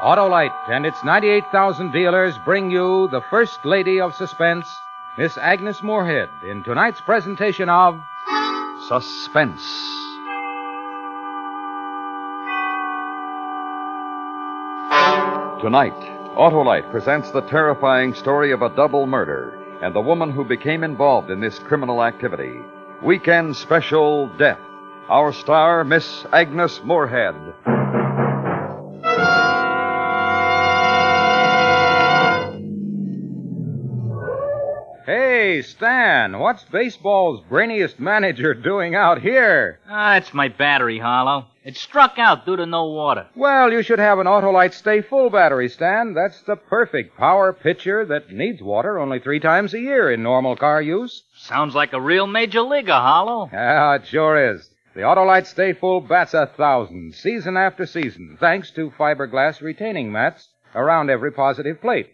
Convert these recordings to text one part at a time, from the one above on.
Autolite and its 98,000 dealers bring you the First Lady of Suspense, Miss Agnes Moorehead, in tonight's presentation of Suspense. Tonight, Autolite presents the terrifying story of a double murder and the woman who became involved in this criminal activity. Weekend special Death. Our star, Miss Agnes Moorehead. Hey, Stan, what's baseball's brainiest manager doing out here? Ah, it's my battery, Harlow. It struck out due to no water. Well, you should have an Autolite Stay Full battery, Stan. That's the perfect power pitcher that needs water only three times a year in normal car use. Sounds like a real major leaguer, Harlow. Yeah, it sure is. The Autolite Stay Full bats a thousand, season after season, thanks to fiberglass retaining mats around every positive plate.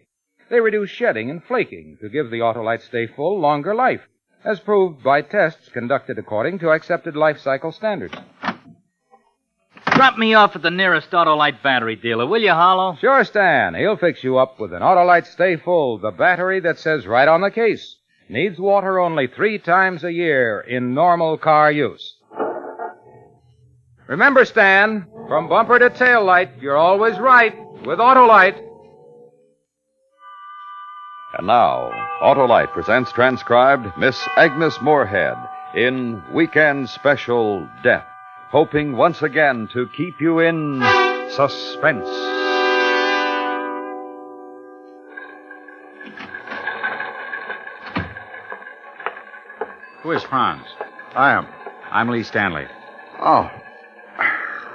They reduce shedding and flaking to give the Autolite Stay Full longer life, as proved by tests conducted according to accepted life cycle standards. Drop me off at the nearest Autolite battery dealer, will you, Harlow? Sure, Stan. He'll fix you up with an Autolite Stay Full, the battery that says right on the case, needs water only three times a year in normal car use. Remember, Stan, from bumper to tail light, you're always right with Autolite. And now, Autolite presents transcribed Miss Agnes Moorehead in Weekend Special Death, hoping once again to keep you in suspense. Who is Franz? I am. I'm Lee Stanley. Oh.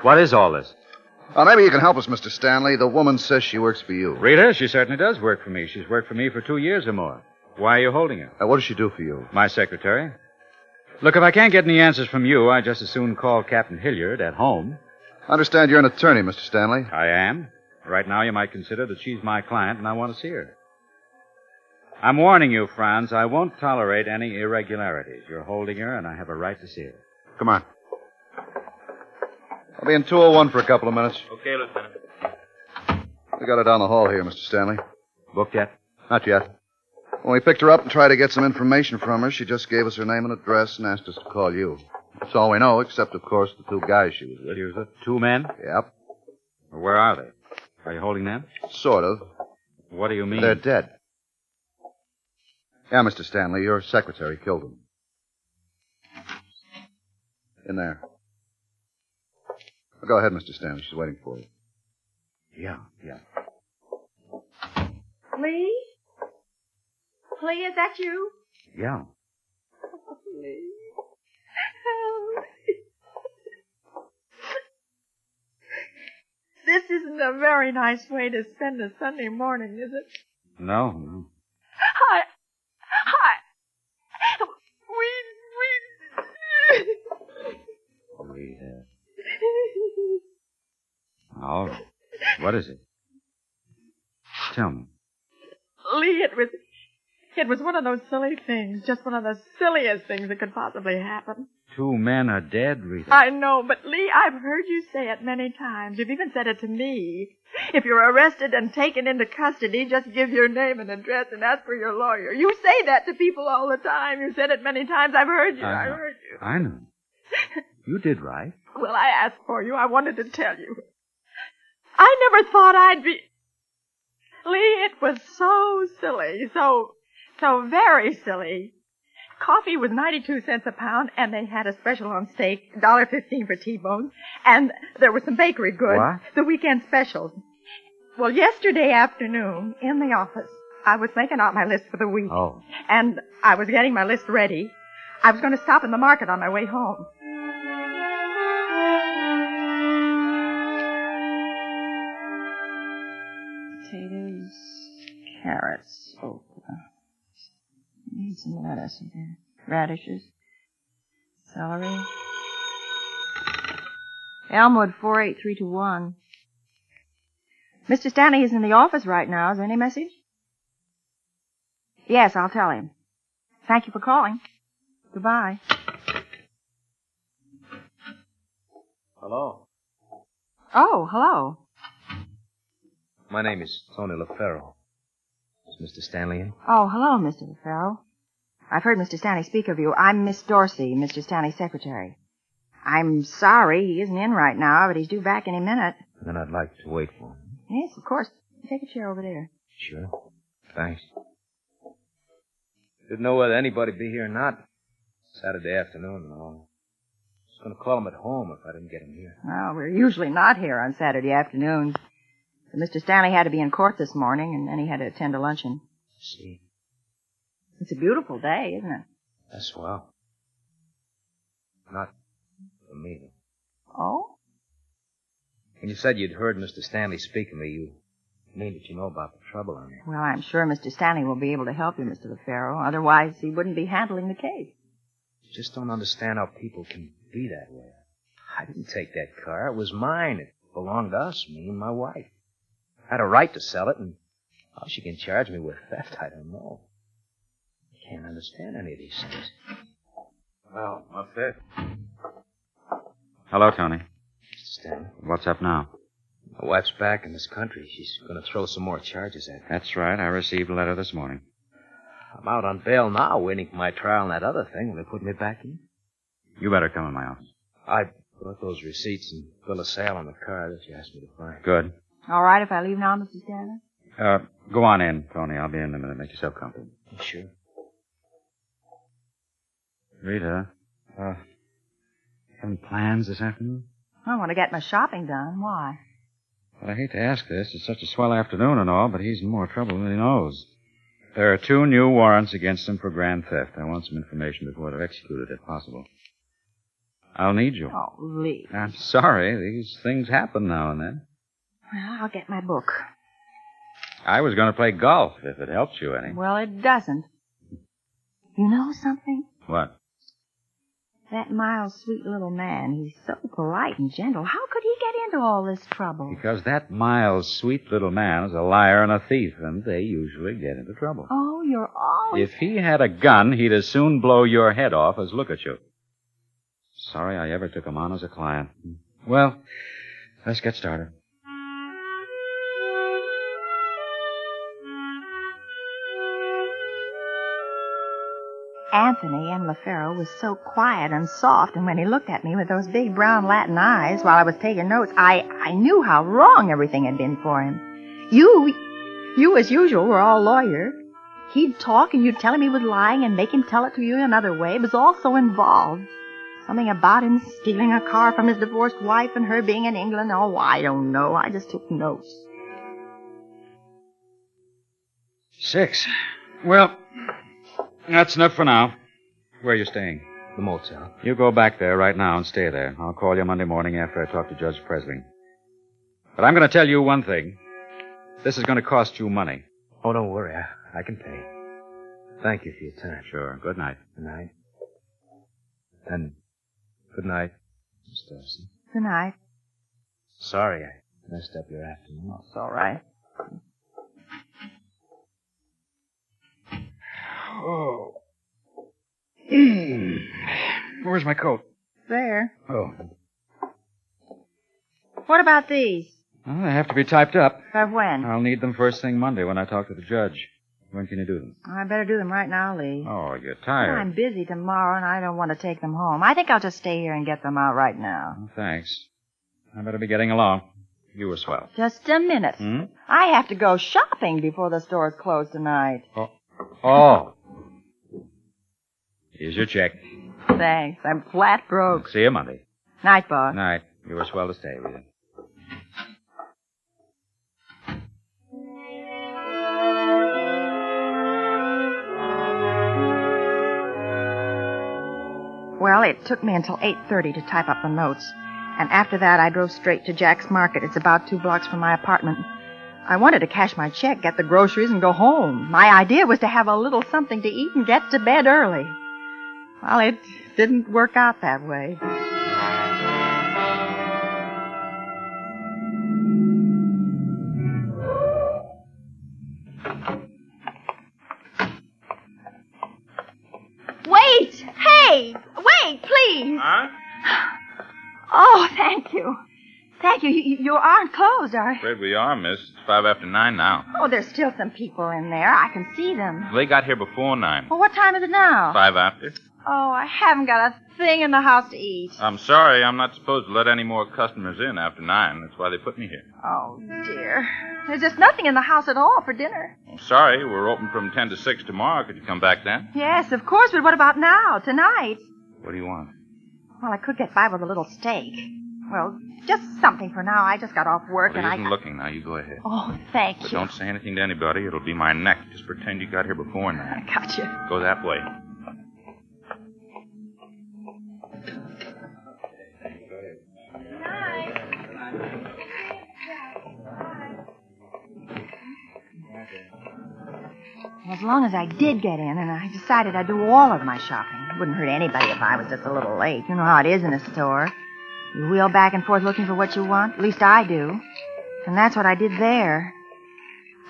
What is all this? Well, maybe you can help us, Mr. Stanley. The woman says she works for you. Rita, she certainly does work for me. She's worked for me for two years or more. Why are you holding her? Uh, what does she do for you? My secretary. Look, if I can't get any answers from you, I just as soon call Captain Hilliard at home. I understand you're an attorney, Mr. Stanley. I am. Right now, you might consider that she's my client and I want to see her. I'm warning you, Franz, I won't tolerate any irregularities. You're holding her, and I have a right to see her. Come on. I'll be in 201 for a couple of minutes. Okay, Lieutenant. We got her down the hall here, Mr. Stanley. Booked yet? Not yet. When we picked her up and tried to get some information from her, she just gave us her name and address and asked us to call you. That's all we know, except, of course, the two guys she was with. Here's the two men. Yep. Where are they? Are you holding them? Sort of. What do you mean? They're dead. Yeah, Mr. Stanley, your secretary killed them. In there. Well, go ahead, Mr. Stanley. She's waiting for you. Yeah, yeah. Lee? Lee, is that you? Yeah. Lee. this isn't a very nice way to spend a Sunday morning, is it? No, no. Hi. Hi. We, we. We, uh... All right. What is it? Tell me. Lee, it was, it was one of those silly things. Just one of the silliest things that could possibly happen. Two men are dead, Rita. I know, but Lee, I've heard you say it many times. You've even said it to me. If you're arrested and taken into custody, just give your name and address and ask for your lawyer. You say that to people all the time. You said it many times. I've heard you. I I've heard you. I know. You did right. Well, I asked for you. I wanted to tell you. I never thought I'd be. Lee, it was so silly. So, so very silly. Coffee was 92 cents a pound, and they had a special on steak, $1.15 for T-bones, and there were some bakery goods. What? The weekend specials. Well, yesterday afternoon, in the office, I was making out my list for the week. Oh. And I was getting my list ready. I was going to stop in the market on my way home. Potatoes, carrots, okra. Oh, uh, need some lettuce in there. Radishes, celery. Elmwood 48321. Mr. Stanley is in the office right now. Is there any message? Yes, I'll tell him. Thank you for calling. Goodbye. Hello. Oh, hello. My name is Tony LaFerro. Is Mr. Stanley in? Oh, hello, Mr. LaFarrow. I've heard Mr. Stanley speak of you. I'm Miss Dorsey, Mr. Stanley's secretary. I'm sorry he isn't in right now, but he's due back any minute. Then I'd like to wait for him. Yes, of course. Take a chair over there. Sure. Thanks. Didn't know whether anybody'd be here or not. Saturday afternoon and all. I was going to call him at home if I didn't get him here. Well, we're usually not here on Saturday afternoons. But Mr. Stanley had to be in court this morning, and then he had to attend a luncheon. See, It's a beautiful day, isn't it? that's swell. Not for me. Oh? When you said you'd heard Mr. Stanley speak of me, you mean that you know about the trouble I'm in. Well, I'm sure Mr. Stanley will be able to help you, Mr. LaFarrow. Otherwise, he wouldn't be handling the case. I just don't understand how people can be that way. I didn't take that car. It was mine. It belonged to us, me and my wife. I had a right to sell it, and how she can charge me with theft, I don't know. I can't understand any of these things. Well, what's this? Hello, Tony. Mr. Stanley, What's up now? my wife's back in this country. She's going to throw some more charges at me. That's right. I received a letter this morning. I'm out on bail now, waiting for my trial and that other thing, and they put me back in. You better come in my office. I brought those receipts and bill of sale on the car that you asked me to find. Good. All right if I leave now, Mr. Stanley? Uh, go on in, Tony. I'll be in in a minute. Make yourself comfortable. Sure. Rita, uh, any plans this afternoon? I want to get my shopping done. Why? Well, I hate to ask this. It's such a swell afternoon and all, but he's in more trouble than he knows. There are two new warrants against him for grand theft. I want some information before they're executed, if possible. I'll need you. Oh, Lee. I'm sorry. These things happen now and then. Well, I'll get my book. I was going to play golf, if it helps you any. Well, it doesn't. You know something? What? That mild, sweet little man, he's so polite and gentle. How could he get into all this trouble? Because that mild, sweet little man is a liar and a thief, and they usually get into trouble. Oh, you're always... If he had a gun, he'd as soon blow your head off as look at you. Sorry I ever took him on as a client. Well, let's get started. Anthony M. LaFaro was so quiet and soft, and when he looked at me with those big brown Latin eyes while I was taking notes, I, I knew how wrong everything had been for him. You, you as usual were all lawyer. He'd talk and you'd tell him he was lying and make him tell it to you another way. It was all so involved. Something about him stealing a car from his divorced wife and her being in England. Oh, I don't know. I just took notes. Six. Well, that's enough for now. Where are you staying? The motel. You go back there right now and stay there. I'll call you Monday morning after I talk to Judge Presley. But I'm going to tell you one thing. This is going to cost you money. Oh, don't worry. I, I can pay. Thank you for your time. Sure. Good night. Good night. And good night, Miss Darcy. Good night. Sorry I messed up your afternoon. It's all right. Oh. Where's my coat? There. Oh. What about these? Well, they have to be typed up. For when? I'll need them first thing Monday when I talk to the judge. When can you do them? I better do them right now, Lee. Oh, you're tired. I'm busy tomorrow and I don't want to take them home. I think I'll just stay here and get them out right now. Oh, thanks. I better be getting along. You were swell. Just a minute. Hmm? I have to go shopping before the stores closed tonight. Oh. Oh. Here's your check. Thanks. I'm flat broke. See you Monday. Night, boss. Night. You were swell to stay, Rita. Well, it took me until 8.30 to type up the notes. And after that, I drove straight to Jack's Market. It's about two blocks from my apartment. I wanted to cash my check, get the groceries, and go home. My idea was to have a little something to eat and get to bed early. Well, it didn't work out that way. Wait! Hey! Wait, please! Huh? Oh, thank you. Thank you. you. You aren't closed, are you? Afraid we are, miss. It's five after nine now. Oh, there's still some people in there. I can see them. They got here before nine. Well, what time is it now? Five after. Oh, I haven't got a thing in the house to eat. I'm sorry, I'm not supposed to let any more customers in after nine. That's why they put me here. Oh, dear. There's just nothing in the house at all for dinner. I'm sorry, we're open from ten to six tomorrow. Could you come back then? Yes, of course, but what about now, tonight? What do you want? Well, I could get by with a little steak. Well, just something for now. I just got off work Well, and he I. isn't looking now. You go ahead. Oh, thank But you. don't say anything to anybody. It'll be my neck. Just pretend you got here before now. I got you. Go that way. As long as I did get in, and I decided I'd do all of my shopping. It wouldn't hurt anybody if I was just a little late. You know how it is in a store. You wheel back and forth looking for what you want. At least I do. And that's what I did there.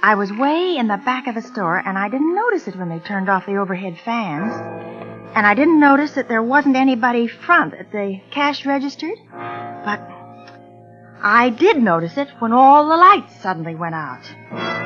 I was way in the back of the store, and I didn't notice it when they turned off the overhead fans. And I didn't notice that there wasn't anybody front at the cash registered. But I did notice it when all the lights suddenly went out.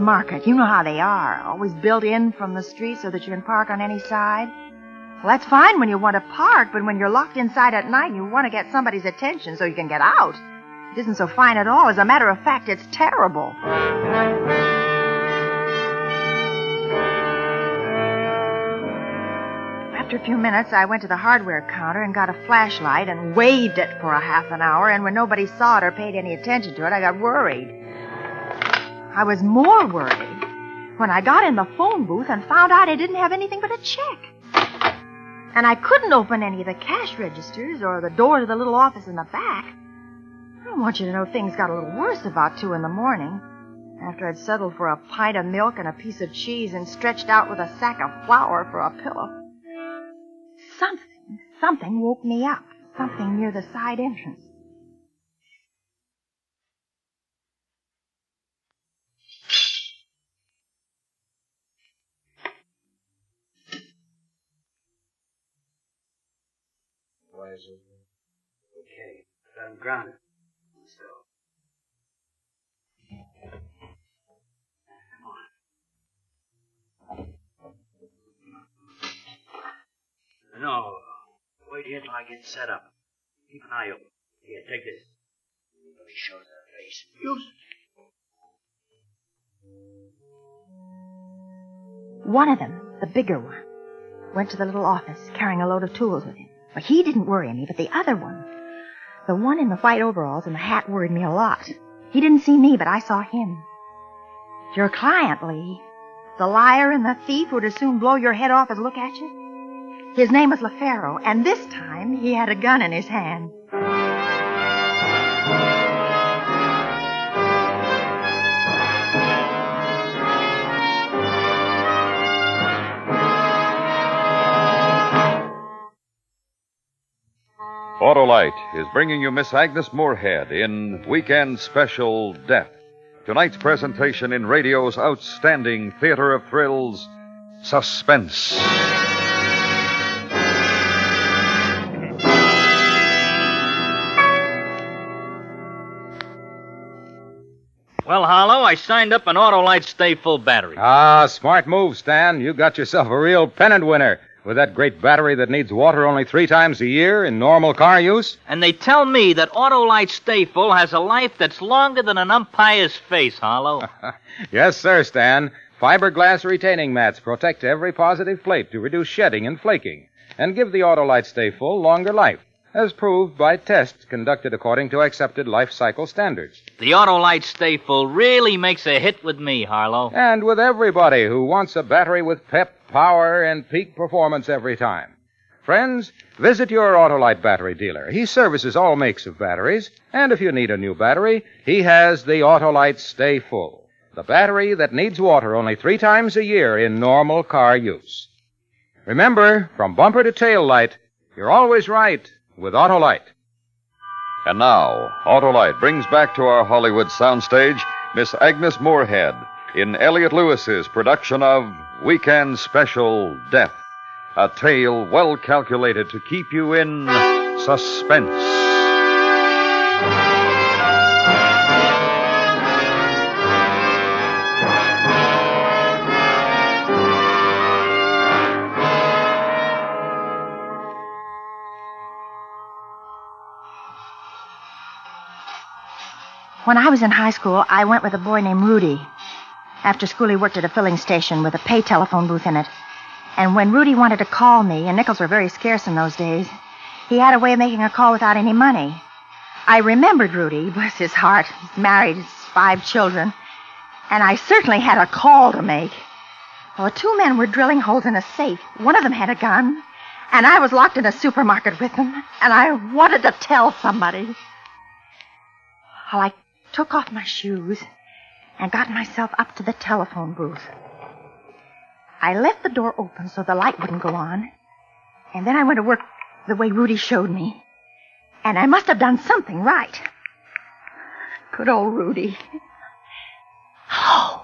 Market. You know how they are. Always built in from the street so that you can park on any side. Well, that's fine when you want to park, but when you're locked inside at night and you want to get somebody's attention so you can get out, it isn't so fine at all. As a matter of fact, it's terrible. After a few minutes, I went to the hardware counter and got a flashlight and waved it for a half an hour, and when nobody saw it or paid any attention to it, I got worried. I was more worried when I got in the phone booth and found out I didn't have anything but a check. And I couldn't open any of the cash registers or the door to the little office in the back. I want you to know things got a little worse about two in the morning. After I'd settled for a pint of milk and a piece of cheese and stretched out with a sack of flour for a pillow. Something, something woke me up. Something near the side entrance. Why is? Okay, but I'm grounded. Let's go. Come on. No, wait here till I get set up. Keep an eye open. Here, take this. Nobody shows their face. Use it. One of them, the bigger one, went to the little office carrying a load of tools with him. But he didn't worry me, but the other one, the one in the white overalls and the hat worried me a lot. He didn't see me, but I saw him. Your client, Lee. The liar and the thief who'd as soon blow your head off as look at you. His name was LaFaro, and this time he had a gun in his hand. Autolite is bringing you Miss Agnes Moorehead in Weekend Special Death. Tonight's presentation in radio's outstanding theater of thrills, Suspense. Well, Harlow, I signed up an Autolite Stay Full battery. Ah, smart move, Stan. You got yourself a real pennant winner with that great battery that needs water only three times a year in normal car use. And they tell me that Autolite Stay Full has a life that's longer than an umpire's face, Harlow. yes, sir, Stan. Fiberglass retaining mats protect every positive plate to reduce shedding and flaking and give the Autolite Stay Full longer life, as proved by tests conducted according to accepted life cycle standards. the Autolite Stay Full really makes a hit with me, Harlow. And with everybody who wants a battery with pep, power, and peak performance every time. friends, visit your Autolite battery dealer. He services all makes of batteries, and if you need a new battery, he has the Autolite Stay Full, the battery that needs water only three times a year in normal car use. Remember, from bumper to tail light, you're always right with Autolite. And now, Autolite brings back to our Hollywood soundstage Miss Agnes Moorehead in Elliott Lewis's production of Weekend Special Death, a tale well calculated to keep you in suspense. When I was in high school, I went with a boy named Rudy. After school, he worked at a filling station with a pay telephone booth in it. And when Rudy wanted to call me, and nickels were very scarce in those days, he had a way of making a call without any money. I remembered Rudy, bless his heart. He's married, has five children. And I certainly had a call to make. Well, two men were drilling holes in a safe. One of them had a gun, and I was locked in a supermarket with them, and I wanted to tell somebody. Well, I took off my shoes and got myself up to the telephone booth. I left the door open so the light wouldn't go on, and then I went to work the way Rudy showed me. And I must have done something right. Good old Rudy. Hello?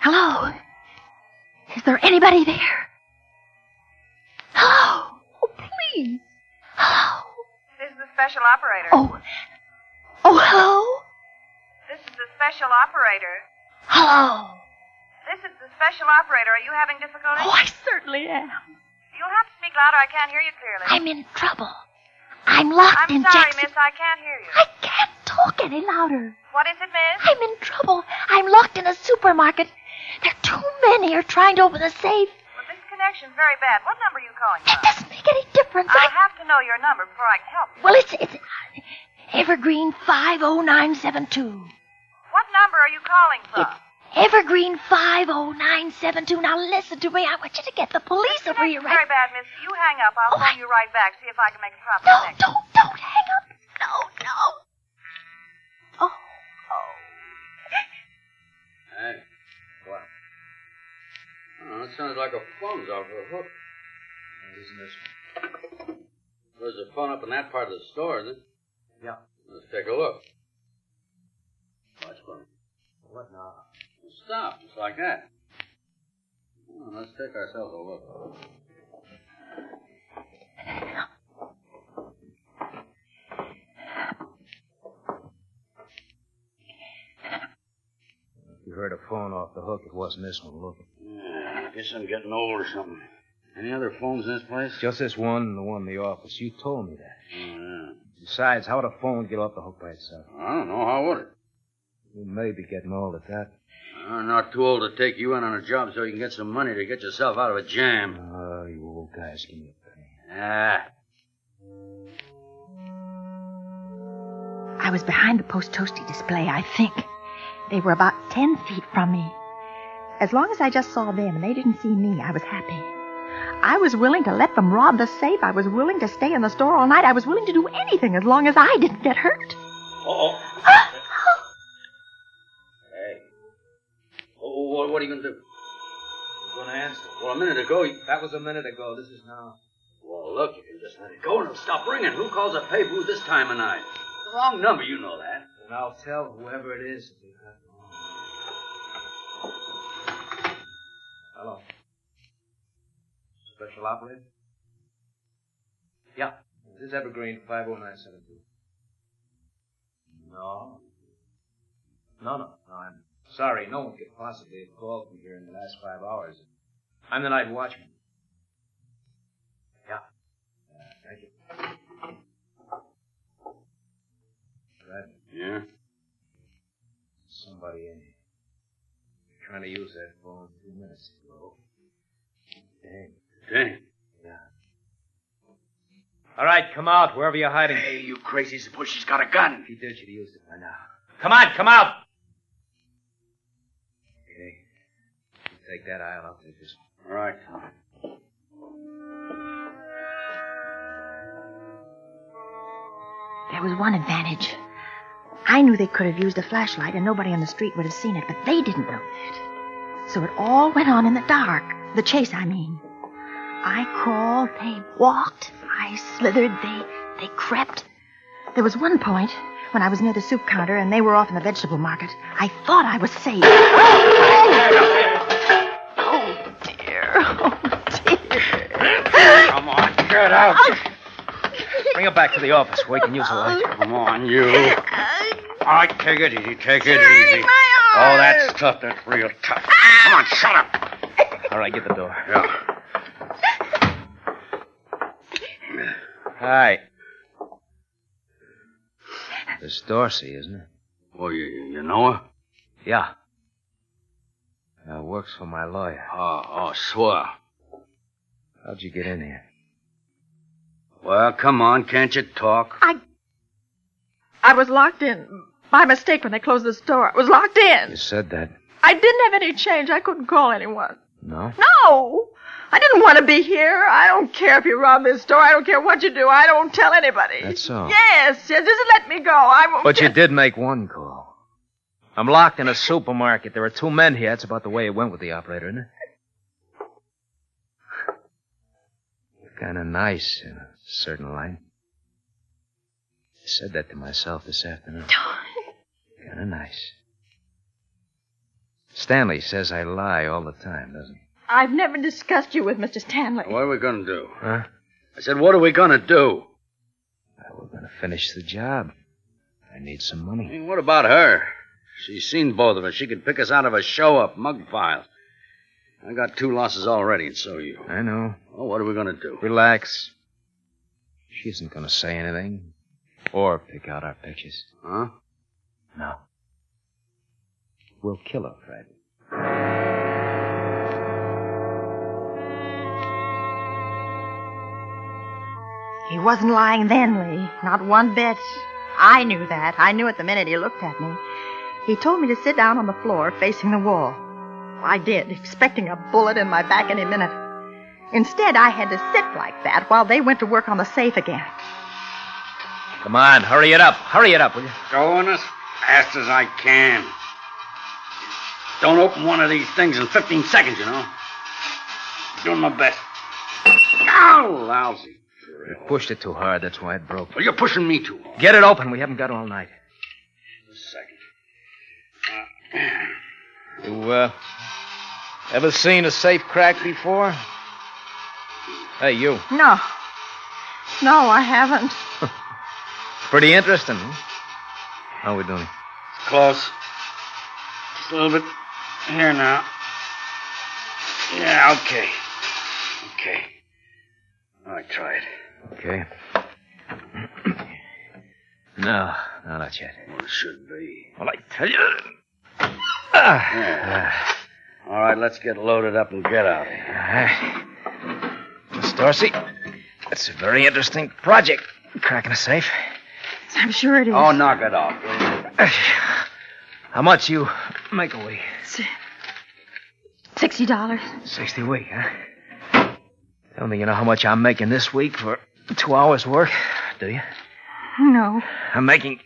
Hello? Is there anybody there? Hello? Oh, please. Hello? This is the special operator. Oh. Oh, special operator. Hello. This is the special operator. Are you having difficulty? Oh, I certainly am. You'll have to speak louder. I can't hear you clearly. I'm in trouble. I'm locked I'm in sorry, Jackson. miss. I can't hear you. I can't talk any louder. What is it, miss? I'm in trouble. I'm locked in a supermarket. There are too many are trying to open the safe. Well, this connection's very bad. What number are you calling it it doesn't make any difference. I'll I... have to know your number before I can help you. Well, it's, it's Evergreen 50972. What number are you calling from? Evergreen five oh nine seven two. Now listen to me. I want you to get the police over here Connection's right. very bad, miss. You hang up. I'll Oh, phone I- you right back. See if I can make a proper No, connection. don't, don't hang up. No, no. Oh, oh. Hey, what? Oh, that sounds like a phone's off the hook. Isn't this? There's a phone up in that part of the store, isn't it? Yeah. Let's take a look. Watch. What now? Stop, just like that. Oh, let's take ourselves a look. If you heard a phone off the hook, it wasn't this one. Look. Yeah, I guess I'm getting old or something. Any other phones in this place? Just this one and the one in the office. You told me that. Oh, yeah. Besides, how would a phone get off the hook by itself? I don't know. How would it? You may be getting old at that. I'm not too old to take you in on a job so you can get some money to get yourself out of a jam. Oh, you old guys, give me a penny. Ah. I was behind the post toasty display, I think. They were about ten feet from me. As long as I just saw them and they didn't see me, I was happy. I was willing to let them rob the safe. I was willing to stay in the store all night. I was willing to do anything as long as I didn't get hurt. Uh-oh. Oh, what, are you going to do? I'm gonna answer. Well, a minute ago, you... That was a minute ago. This is now. Well, look, you can just let it go and it'll stop ringing. Who calls a pay booth this time of night? The wrong number, you know that. And I'll tell whoever it is. if we got Hello. Special operator? Yeah. This is Evergreen 50972. No. No, no, no, I'm sorry. No one could possibly have called me here in the last five hours. I'm the night watchman. Yeah. Uh, thank you. Right. Yeah? Somebody in here. Trying to use that phone two minutes ago. Dang. Dang. Yeah. All right, come out, wherever you're hiding. Hey, you crazy suppose she's got a gun. He did, should have used it by now. Come on, come out! take that aisle. I'll take this one. All right, There was one advantage. I knew they could have used a flashlight and nobody on the street would have seen it, but they didn't know that. So it all went on in the dark. The chase, I mean. I crawled, they walked, I slithered, they, they crept. There was one point when I was near the soup counter and they were off in the vegetable market. I thought I was safe. out. Bring her back to the office where we can use a light. Come on, you. All right, take it easy. Take it easy. Oh, that's tough. That's real tough. Come on, shut up. All right, get the door. Yeah. Hi. This Dorsey, isn't it? Well, you, you know her? Yeah. Uh, works for my lawyer. Oh, oh, swell. How'd you get in here? Well, come on. Can't you talk? I. I was locked in by mistake when they closed the store. I was locked in. You said that. I didn't have any change. I couldn't call anyone. No? No! I didn't want to be here. I don't care if you rob this store. I don't care what you do. I don't tell anybody. That's so. Yes, yes. Just let me go. I won't. But you did make one call. I'm locked in a supermarket. There are two men here. That's about the way it went with the operator, isn't it? Kind of nice in a certain light. I said that to myself this afternoon. Kind of nice. Stanley says I lie all the time, doesn't he? I've never discussed you with Mr. Stanley. What are we going to do? Huh? I said, what are we going to do? Well, we're going to finish the job. I need some I money. mean, what about her? She's seen both of us. She could pick us out of a show up mug file. I got two losses already, and so you. I know. Well, what are we going to do? Relax. She isn't going to say anything. Or pick out our pictures. Huh? No. We'll kill her, Fred. He wasn't lying then, Lee. Not one bit. I knew that. I knew it the minute he looked at me. He told me to sit down on the floor facing the wall. I did, expecting a bullet in my back any minute. Instead, I had to sit like that while they went to work on the safe again. Come on, hurry it up. Hurry it up, will you? Going as fast as I can. Don't open one of these things in 15 seconds, you know. Doing my best. Ow, lousy. You pushed it too hard. That's why it broke. Well, you're pushing me too hard. Get it open. We haven't got all night. Just a second. You, uh, ever seen a safe crack before? Hey, you. No. No, I haven't. Pretty interesting, huh? How we doing? Close. Just a little bit here now. Yeah, okay. Okay. All right, try it. Okay. no, no, not yet. Well, it should be. Well, I tell you. Ah. Yeah. All right, let's get loaded up and get out of here. Miss Dorsey, that's a very interesting project. Cracking a safe. I'm sure it is. Oh, knock it off. How much you make a week? Sixty dollars. Sixty a week, huh? Don't think you know how much I'm making this week for two hours' work, do you? No. I'm making.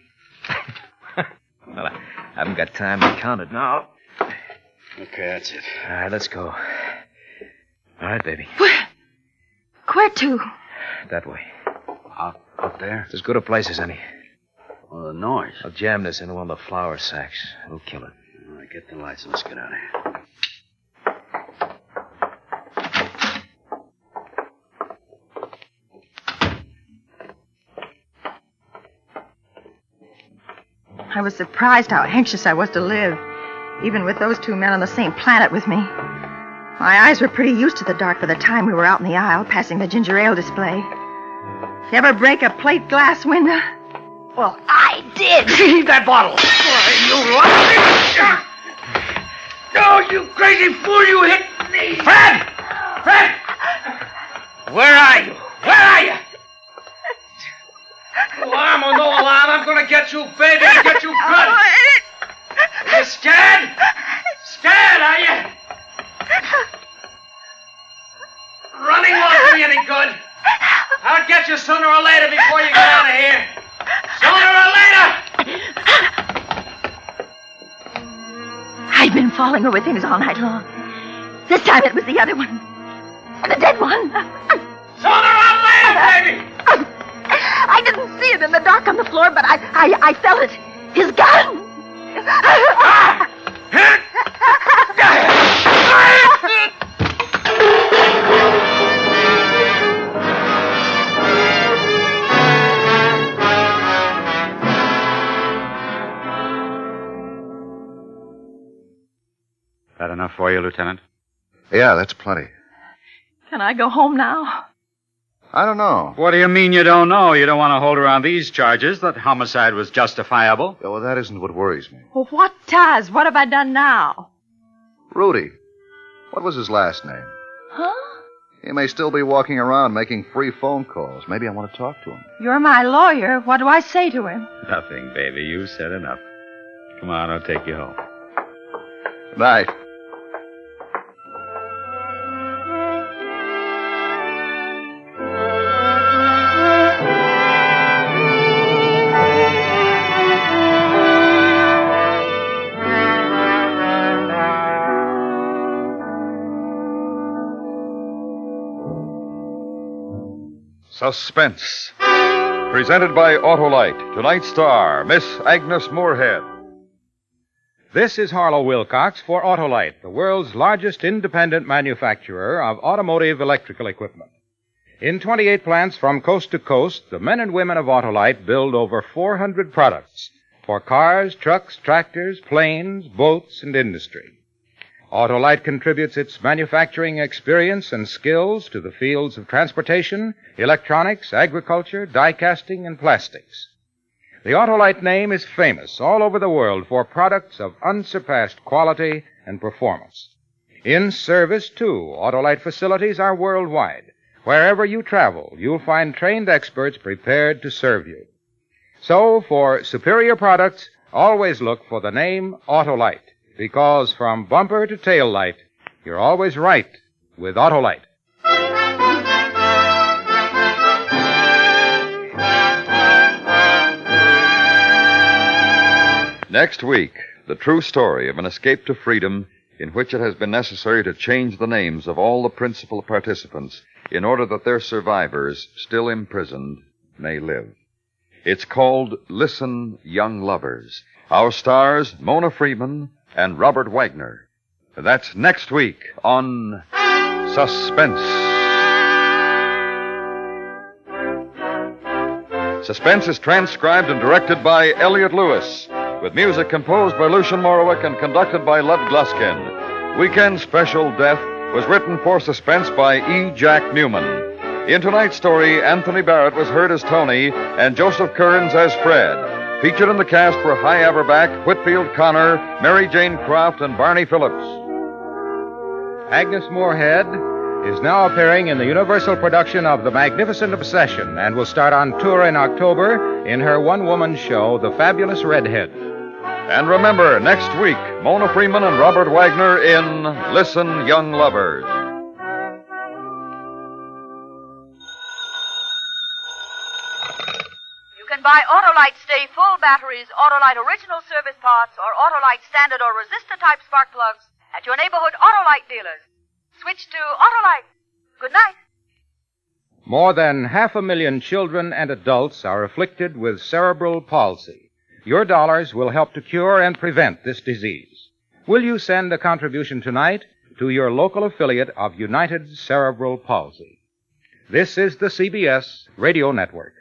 well, I haven't got time to count it now. Okay, that's it. All right, let's go. All right, baby. Where? Where to? That way. Out, out there? It's as good a place as any. Well, the noise. I'll jam this into one of the flour sacks. It'll kill it. All right, get the lights and let's get out of here. I was surprised how anxious I was to live, even with those two men on the same planet with me. My eyes were pretty used to the dark by the time we were out in the aisle passing the ginger ale display. You ever break a plate glass window? Well, I did. Leave that bottle. you lying. No, you crazy fool, you hit me. Fred! Fred! Where are you? Where are you? Alarm or no alarm, I'm gonna get you, baby. I'll get you oh, good. Are you scared? Scared, you sooner or later before you get out of here. Sooner or later! I've been falling over things all night long. This time it was the other one. The dead one. Sooner or later, baby! I didn't see it in the dark on the floor, but I, I, I felt it. His gun! That you, Lieutenant? Yeah, that's plenty. Can I go home now? I don't know. What do you mean you don't know? You don't want to hold around these charges that homicide was justifiable? Yeah, well, that isn't what worries me. Well, what does? What have I done now? Rudy. What was his last name? Huh? He may still be walking around making free phone calls. Maybe I want to talk to him. You're my lawyer. What do I say to him? Nothing, baby. You said enough. Come on, I'll take you home. Night. Suspense. Presented by Autolite. Tonight's star, Miss Agnes Moorehead. This is Harlow Wilcox for Autolite, the world's largest independent manufacturer of automotive electrical equipment. In 28 plants from coast to coast, the men and women of Autolite build over 400 products for cars, trucks, tractors, planes, boats, and industry. Autolite contributes its manufacturing experience and skills to the fields of transportation, electronics, agriculture, die casting, and plastics. The Autolite name is famous all over the world for products of unsurpassed quality and performance. In service, too, Autolite facilities are worldwide. Wherever you travel, you'll find trained experts prepared to serve you. So, for superior products, always look for the name Autolite, because from bumper to tail light, you're always right with Autolite. Next week, the true story of an escape to freedom in which it has been necessary to change the names of all the principal participants in order that their survivors, still imprisoned, may live. It's called Listen, Young Lovers. Our stars, Mona Freeman and Robert Wagner. That's next week on Suspense. Suspense is transcribed and directed by Elliott Lewis, with music composed by Lucien Moraweck and conducted by Lud Gluskin. Weekend Special Death was written for Suspense by E. Jack Neuman. In tonight's story, Anthony Barrett was heard as Tony and Joseph Kearns as Fred. Featured in the cast were Hy Averback, Whitfield Connor, Mary Jane Croft, and Barney Phillips. Agnes Moorehead is now appearing in the Universal production of The Magnificent Obsession and will start on tour in October in her one woman show, The Fabulous Redhead. And remember, next week, Mona Freeman and Robert Wagner in Listen, Young Lovers. Buy Autolite Stay Full batteries, Autolite Original Service Parts, or Autolite Standard or Resistor type spark plugs at your neighborhood Autolite dealers. Switch to Autolite. Good night. More than half a million children and adults are afflicted with cerebral palsy. Your dollars will help to cure and prevent this disease. Will you send a contribution tonight to your local affiliate of United Cerebral Palsy? This is the CBS Radio Network.